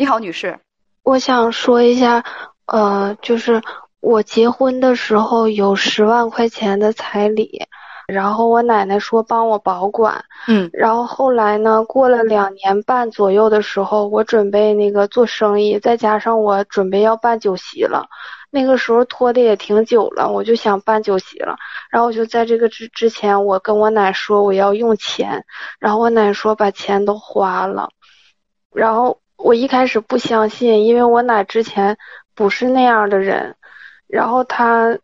你好，女士。我想说一下，呃，就是我结婚的时候有十万块钱的彩礼，然后我奶奶说帮我保管，嗯，然后后来呢，过了两年半左右的时候，我准备那个做生意，再加上我准备要办酒席了，那个时候拖的也挺久了，我就想办酒席了，然后我就在这个之之前，我跟我奶说我要用钱，然后我奶说把钱都花了，然后。我一开始不相信，因为我奶之前不是那样的人，然后他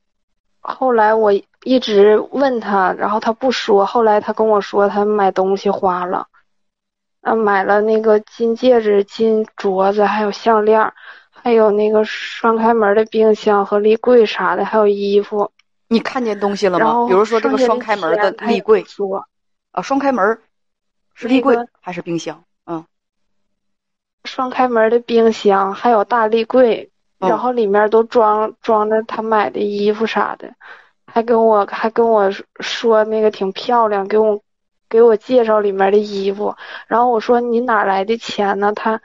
后来我一直问他，然后他不说，后来他跟我说他买东西花了，啊，买了那个金戒指、金镯子，还有项链，还有那个双开门的冰箱和立柜啥的，还有衣服。你看见东西了吗？比如说这个双开门的立柜，啊，双开门是立柜还是冰箱？双开门的冰箱，还有大立柜，然后里面都装装着他买的衣服啥的，还跟我还跟我说那个挺漂亮，给我给我介绍里面的衣服，然后我说你哪来的钱呢？他，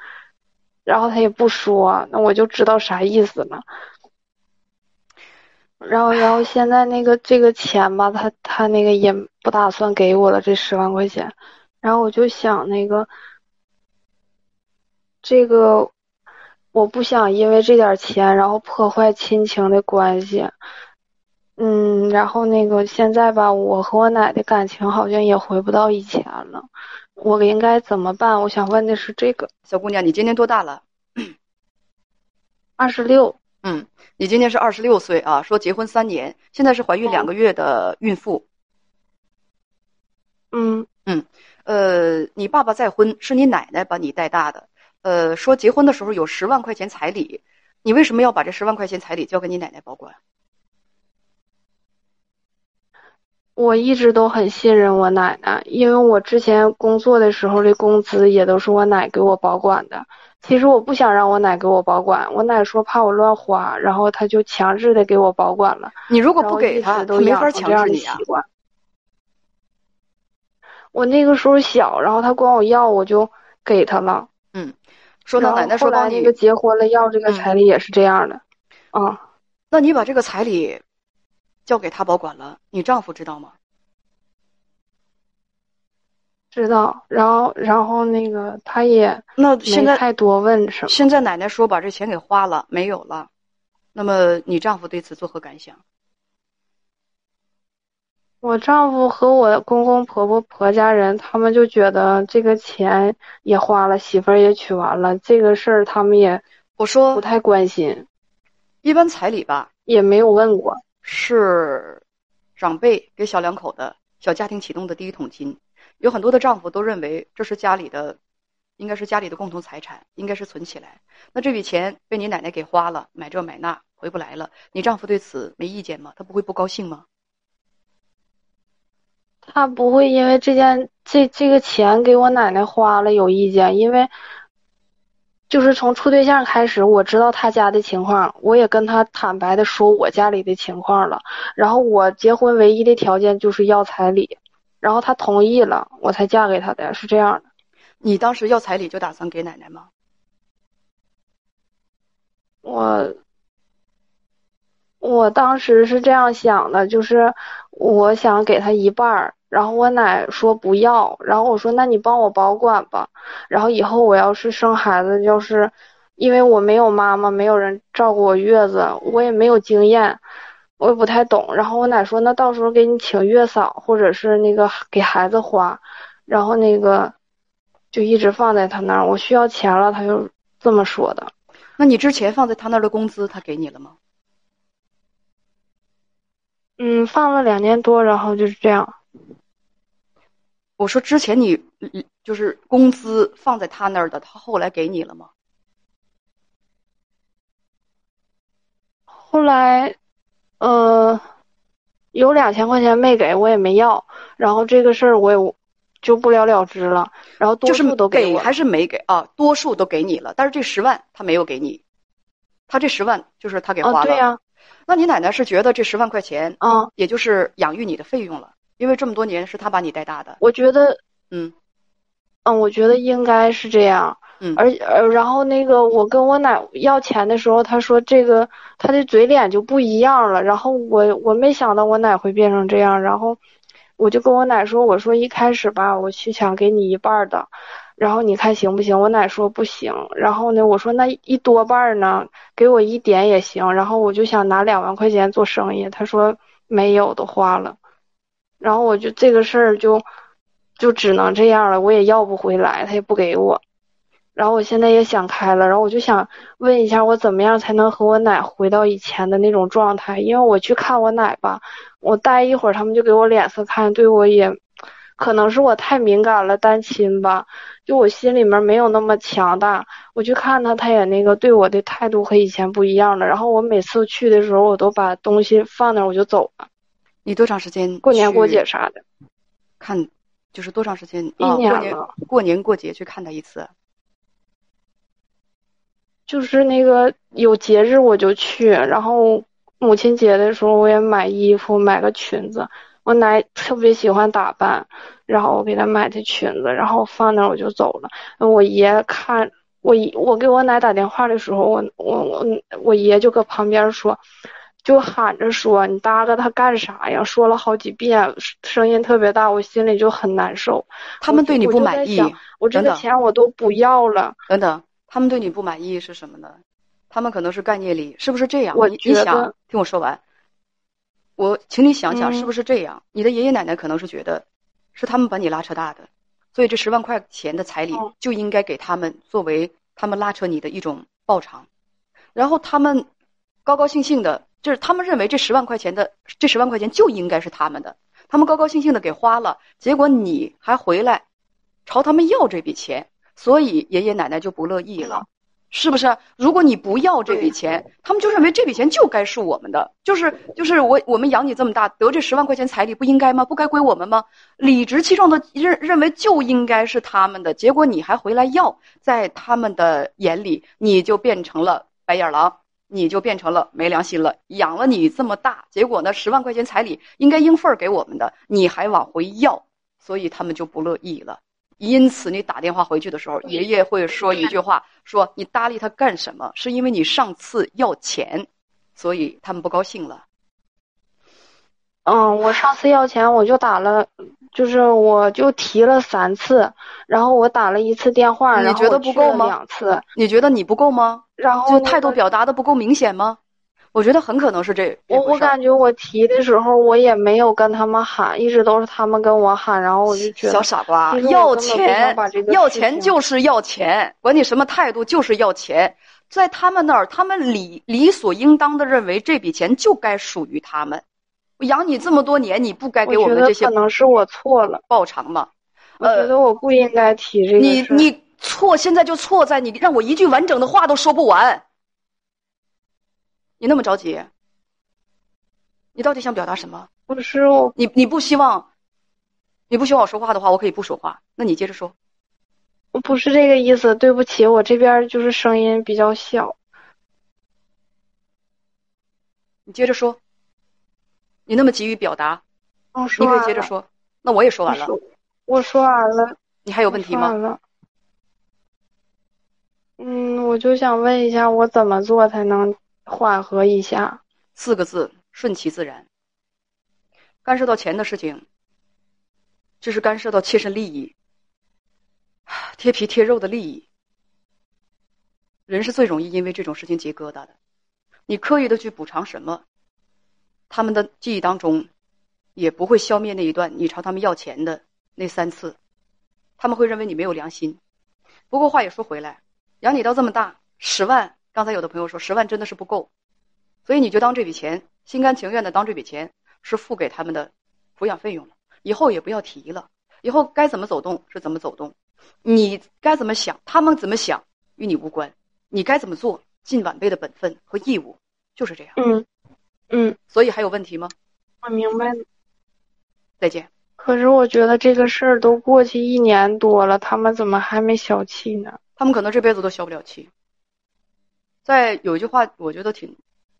然后他也不说，那我就知道啥意思了。然后然后现在那个这个钱吧，他他那个也不打算给我了这十万块钱，然后我就想那个。这个我不想因为这点钱然后破坏亲情的关系，嗯，然后那个现在吧，我和我奶的感情好像也回不到以前了，我应该怎么办？我想问的是这个。小姑娘，你今年多大了？二十六。嗯，你今年是二十六岁啊？说结婚三年，现在是怀孕两个月的孕妇。嗯嗯，呃，你爸爸再婚，是你奶奶把你带大的。呃，说结婚的时候有十万块钱彩礼，你为什么要把这十万块钱彩礼交给你奶奶保管？我一直都很信任我奶奶，因为我之前工作的时候的工资也都是我奶给我保管的。其实我不想让我奶给我保管，我奶说怕我乱花，然后她就强制的给我保管了。你如果不给他，他没法强制你啊。我那个时候小，然后她管我要，我就给她了。嗯。说到奶奶说到那个结婚了要这个彩礼也是这样的，啊，那你把这个彩礼交给他保管了，你丈夫知道吗？知道，然后然后那个他也那现在太多问什么？现在奶奶说把这钱给花了，没有了，那么你丈夫对此作何感想？我丈夫和我公公婆婆婆家人，他们就觉得这个钱也花了，媳妇儿也娶完了，这个事儿他们也我说不太关心。一般彩礼吧，也没有问过，是长辈给小两口的小家庭启动的第一桶金。有很多的丈夫都认为这是家里的，应该是家里的共同财产，应该是存起来。那这笔钱被你奶奶给花了，买这买那回不来了，你丈夫对此没意见吗？他不会不高兴吗？他不会因为这件这这个钱给我奶奶花了有意见，因为就是从处对象开始，我知道他家的情况，我也跟他坦白的说我家里的情况了。然后我结婚唯一的条件就是要彩礼，然后他同意了，我才嫁给他的，是这样的。你当时要彩礼就打算给奶奶吗？我。我当时是这样想的，就是我想给他一半儿，然后我奶说不要，然后我说那你帮我保管吧，然后以后我要是生孩子，就是因为我没有妈妈，没有人照顾我月子，我也没有经验，我也不太懂。然后我奶说那到时候给你请月嫂，或者是那个给孩子花，然后那个就一直放在他那儿，我需要钱了，他就这么说的。那你之前放在他那儿的工资，他给你了吗？嗯，放了两年多，然后就是这样。我说之前你就是工资放在他那儿的，他后来给你了吗？后来，呃，有两千块钱没给我也没要，然后这个事儿我也就不了了之了。然后多数都给还是没给啊？多数都给你了，但是这十万他没有给你，他这十万就是他给花了。对呀。那你奶奶是觉得这十万块钱啊，也就是养育你的费用了，因为这么多年是他把你带大的。我觉得，嗯，嗯，我觉得应该是这样。嗯而呃，然后那个我跟我奶要钱的时候，他说这个他的嘴脸就不一样了。然后我我没想到我奶会变成这样，然后我就跟我奶说，我说一开始吧，我去想给你一半儿的，然后你看行不行？我奶说不行。然后呢，我说那一多半儿呢，给我一点也行。然后我就想拿两万块钱做生意，他说没有，的花了。然后我就这个事儿就就只能这样了，我也要不回来，他也不给我。然后我现在也想开了，然后我就想问一下，我怎么样才能和我奶回到以前的那种状态？因为我去看我奶吧，我待一会儿，他们就给我脸色看，对我也，可能是我太敏感了，单亲吧，就我心里面没有那么强大。我去看他，他也那个对我的态度和以前不一样了。然后我每次去的时候，我都把东西放那，我就走了。你多长时间过年过节啥的，看，就是多长时间？一年过年过节去看他一次。就是那个有节日我就去，然后母亲节的时候我也买衣服，买个裙子。我奶特别喜欢打扮，然后我给她买的裙子，然后放那儿我就走了。我爷看我，我给我奶打电话的时候，我我我我爷就搁旁边说，就喊着说你搭个他干啥呀？说了好几遍，声音特别大，我心里就很难受。他们对你不满意，想我这个等等钱我都不要了。等等，他们对你不满意是什么呢？他们可能是概念里是不是这样？我你你想听我说完，我请你想想嗯是不是这样？你的爷爷奶奶可能是觉得是他们把你拉扯大的，所以这十万块钱的彩礼嗯就应该给他们作为他们拉扯你的一种报偿，然后他们高高兴兴的，就是他们认为这十万块钱的这十万块钱就应该是他们的，他们高高兴兴的给花了，结果你还回来朝他们要这笔钱，所以爷爷奶奶就不乐意了。是不是？如果你不要这笔钱，他们就认为这笔钱就该是我们的，就是就是我我们养你这么大，得这十万块钱彩礼不应该吗？不该归我们吗？理直气壮的认认为就应该是他们的，结果你还回来要，在他们的眼里，你就变成了白眼狼，你就变成了没良心了。养了你这么大，结果呢，十万块钱彩礼应该应份儿给我们的，你还往回要，所以他们就不乐意了。因此，你打电话回去的时候，爷爷会说一句话：说你搭理他干什么？是因为你上次要钱，所以他们不高兴了。嗯，我上次要钱我就打了，就是我就提了三次，然后我打了一次电话，你觉得不够吗两次，你觉得你不够吗？然后就态度表达的不够明显吗？我觉得很可能是这。我我感觉我提的时候我也没有跟他们喊，一直都是他们跟我喊，然后我就觉得小傻瓜要钱要钱就是要钱，管你什么态度就是要钱。在他们那儿，他们理理所应当的认为这笔钱就该属于他们。我养你这么多年，你不该给我们这些可能是我错了，报偿吗？我觉得我不应该提这个你你错，现在就错在你让我一句完整的话都说不完。你那么着急，你到底想表达什么？不是我你你不希望，你不希望我说话的话，我可以不说话。那你接着说。我不是这个意思，对不起，我这边就是声音比较小。你接着说。你那么急于表达，你可以接着说。那我也说完了。我说我说完了，你还有问题吗？嗯，我就想问一下，我怎么做才能缓和一下？四个字：顺其自然。干涉到钱的事情，这是干涉到切身利益，贴皮贴肉的利益。人是最容易因为这种事情结疙瘩的。你刻意的去补偿什么，他们的记忆当中，也不会消灭那一段你朝他们要钱的那三次，他们会认为你没有良心。不过话也说回来，养你到这么大，十万，刚才有的朋友说十万真的是不够，所以你就当这笔钱，心甘情愿的当这笔钱是付给他们的抚养费用了，以后也不要提了，以后该怎么走动是怎么走动，你该怎么想，他们怎么想与你无关，你该怎么做，尽晚辈的本分和义务，就是这样。嗯嗯，所以还有问题吗？我明白了。再见。可是我觉得这个事儿都过去一年多了，他们怎么还没消气呢？他们可能这辈子都消不了气。在有一句话，我觉得挺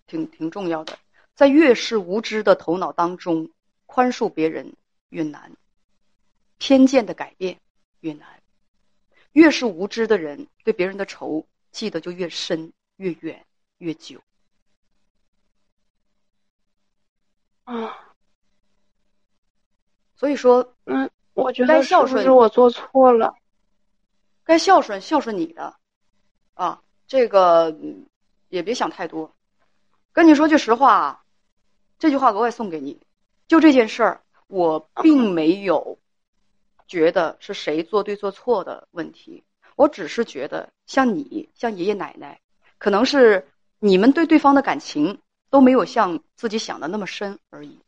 挺挺重要的，在越是无知的头脑当中，宽恕别人越难，偏见的改变越难。越是无知的人，对别人的仇记得就越深、越远、越久。啊，所以说，嗯，我觉得是不是我做错了？该孝顺孝顺你的，啊，这个也别想太多。跟你说句实话啊，这句话额外送给你。就这件事儿，我并没有觉得是谁做对做错的问题，我只是觉得像你，像爷爷奶奶，可能是你们对对方的感情都没有像自己想的那么深而已。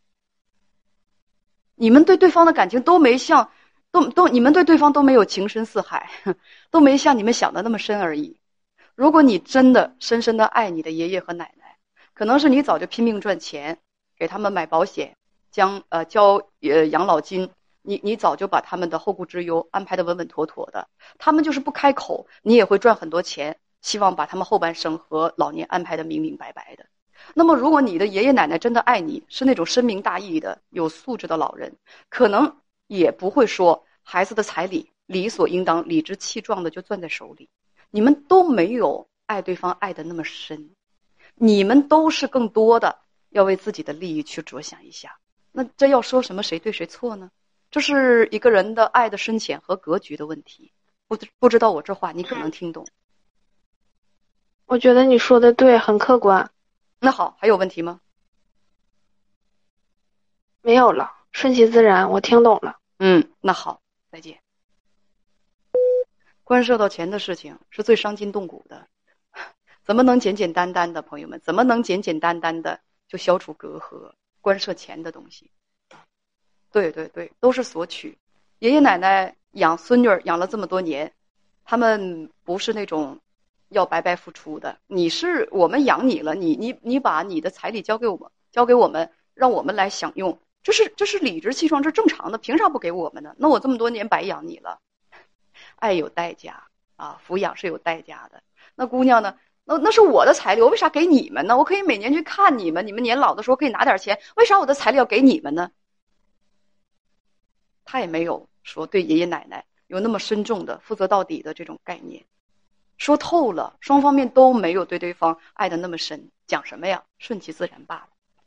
你们对对方的感情都没像，都都你们对对方都没有情深似海，都没像你们想的那么深而已。如果你真的深深的爱你的爷爷和奶奶，可能是你早就拼命赚钱，给他们买保险，将呃交呃养老金，你你早就把他们的后顾之忧安排的稳稳妥妥的，他们就是不开口，你也会赚很多钱，希望把他们后半生和老年安排的明明白白的。那么，如果你的爷爷奶奶真的爱你，是那种深明大义的、有素质的老人，可能也不会说孩子的彩礼理所应当、理直气壮的就攥在手里。你们都没有爱对方爱的那么深，你们都是更多的要为自己的利益去着想一下。那这要说什么谁对谁错呢？这是一个人的爱的深浅和格局的问题。不不知道我这话你可能听懂。我觉得你说的对，很客观。那好，还有问题吗？没有了，顺其自然，我听懂了。嗯，那好，再见。关涉到钱的事情是最伤筋动骨的，怎么能简简单单的，朋友们，怎么能简简单单的就消除隔阂？关涉钱的东西，对对对，都是索取。爷爷奶奶养孙女养了这么多年，他们不是那种要白白付出的。你是我们养你了，你你你把你的彩礼交给我们，交给我们，让我们来享用，这是这是理直气壮，这正常的，凭啥不给我们呢？那我这么多年白养你了。爱有代价啊，抚养是有代价的。那姑娘呢？那那是我的彩礼，我为啥给你们呢？我可以每年去看你们，你们年老的时候可以拿点钱，为啥我的彩礼要给你们呢？他也没有说对爷爷奶奶有那么深重的负责到底的这种概念，说透了，双方面都没有对对方爱的那么深，讲什么呀？顺其自然罢了。